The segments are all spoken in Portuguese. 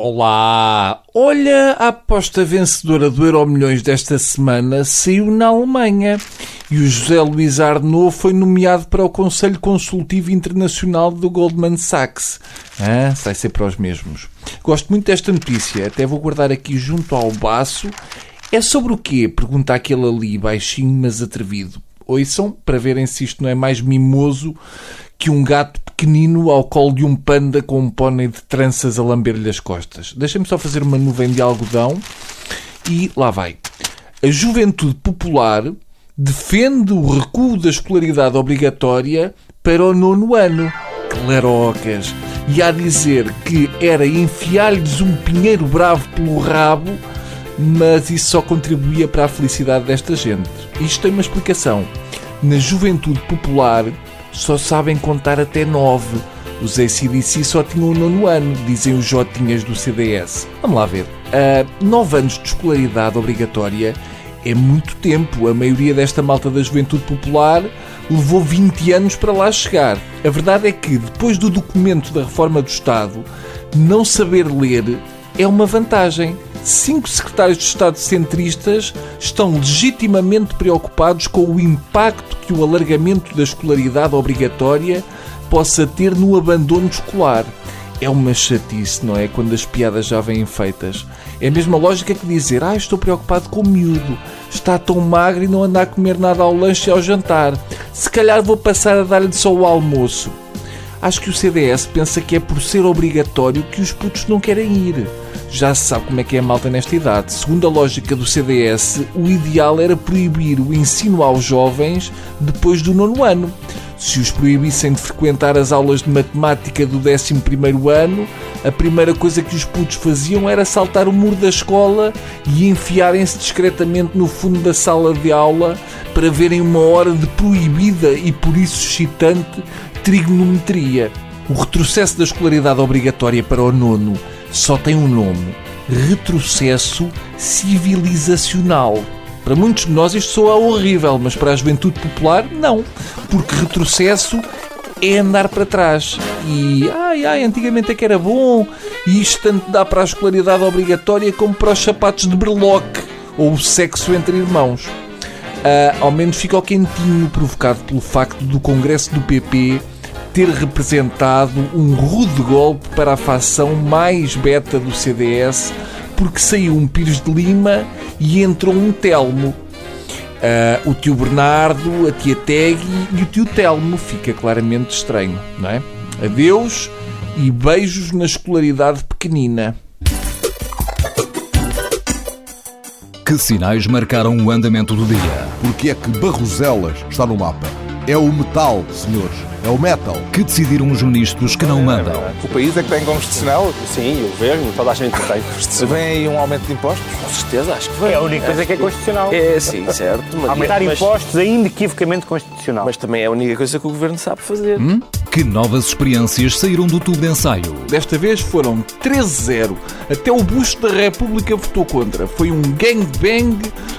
Olá! Olha, a aposta vencedora do Euro Milhões desta semana saiu na Alemanha e o José Luís Arnaud foi nomeado para o Conselho Consultivo Internacional do Goldman Sachs. Ah, sai ser para os mesmos. Gosto muito desta notícia, até vou guardar aqui junto ao baço. É sobre o quê? Pergunta aquele ali, baixinho mas atrevido. Ouçam, para verem se isto não é mais mimoso que um gato pequenino ao colo de um panda com um pônei de tranças a lamber-lhe as costas. Deixem-me só fazer uma nuvem de algodão e lá vai. A juventude popular defende o recuo da escolaridade obrigatória para o nono ano. Clarocas! E a dizer que era enfiar-lhes um pinheiro bravo pelo rabo, mas isso só contribuía para a felicidade desta gente. Isto tem uma explicação. Na juventude popular, só sabem contar até nove. Os ACDC só tinham o nono ano, dizem os Jotinhas do CDS. Vamos lá ver. Uh, nove anos de escolaridade obrigatória é muito tempo. A maioria desta malta da juventude popular levou 20 anos para lá chegar. A verdade é que, depois do documento da reforma do Estado, não saber ler é uma vantagem cinco secretários de Estado centristas estão legitimamente preocupados com o impacto que o alargamento da escolaridade obrigatória possa ter no abandono escolar. É uma chatice, não é? Quando as piadas já vêm feitas. É a mesma lógica que dizer: Ah, estou preocupado com o miúdo. Está tão magro e não anda a comer nada ao lanche e ao jantar. Se calhar vou passar a dar-lhe só o almoço. Acho que o CDS pensa que é por ser obrigatório que os putos não querem ir já se sabe como é que é a malta nesta idade. Segundo a lógica do CDS, o ideal era proibir o ensino aos jovens depois do nono ano. Se os proibissem de frequentar as aulas de matemática do 11 ano, a primeira coisa que os putos faziam era saltar o muro da escola e enfiarem-se discretamente no fundo da sala de aula para verem uma hora de proibida e por isso excitante trigonometria. O retrocesso da escolaridade obrigatória para o nono só tem um nome: retrocesso civilizacional. Para muitos de nós isto soa horrível, mas para a juventude popular, não. Porque retrocesso é andar para trás. E, ai, ai, antigamente é que era bom, e isto tanto dá para a escolaridade obrigatória como para os sapatos de berloque, ou o sexo entre irmãos. Uh, ao menos fica o quentinho provocado pelo facto do Congresso do PP ter representado um rude golpe para a facção mais beta do CDS, porque saiu um Pires de Lima e entrou um Telmo. Uh, o tio Bernardo, a tia Tegui e o tio Telmo. Fica claramente estranho, não é? Adeus e beijos na escolaridade pequenina. Que sinais marcaram o andamento do dia? Porque é que Barroselas está no mapa? É o metal, senhores. É o metal. Que decidiram os ministros que não mandam. O país é que tem constitucional? Sim, o governo, toda a gente tem constitucional. Vem aí um aumento de impostos? Com certeza, acho que vem. É a única coisa que é constitucional. É, sim, certo. Mas, Aumentar mas, impostos é inequivocamente constitucional. Mas também é a única coisa que o governo sabe fazer. Hum? Que novas experiências saíram do tubo de ensaio? Desta vez foram 13-0. Até o busto da República votou contra. Foi um gangbang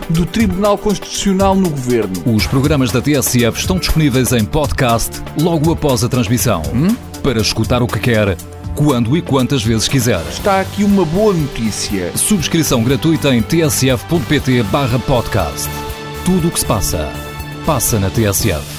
do Tribunal Constitucional no governo. Os programas da TSF estão disponíveis em podcast logo após a transmissão. Hum? Para escutar o que quer, quando e quantas vezes quiser. Está aqui uma boa notícia. Subscrição gratuita em tsf.pt/podcast. Tudo o que se passa, passa na TSF.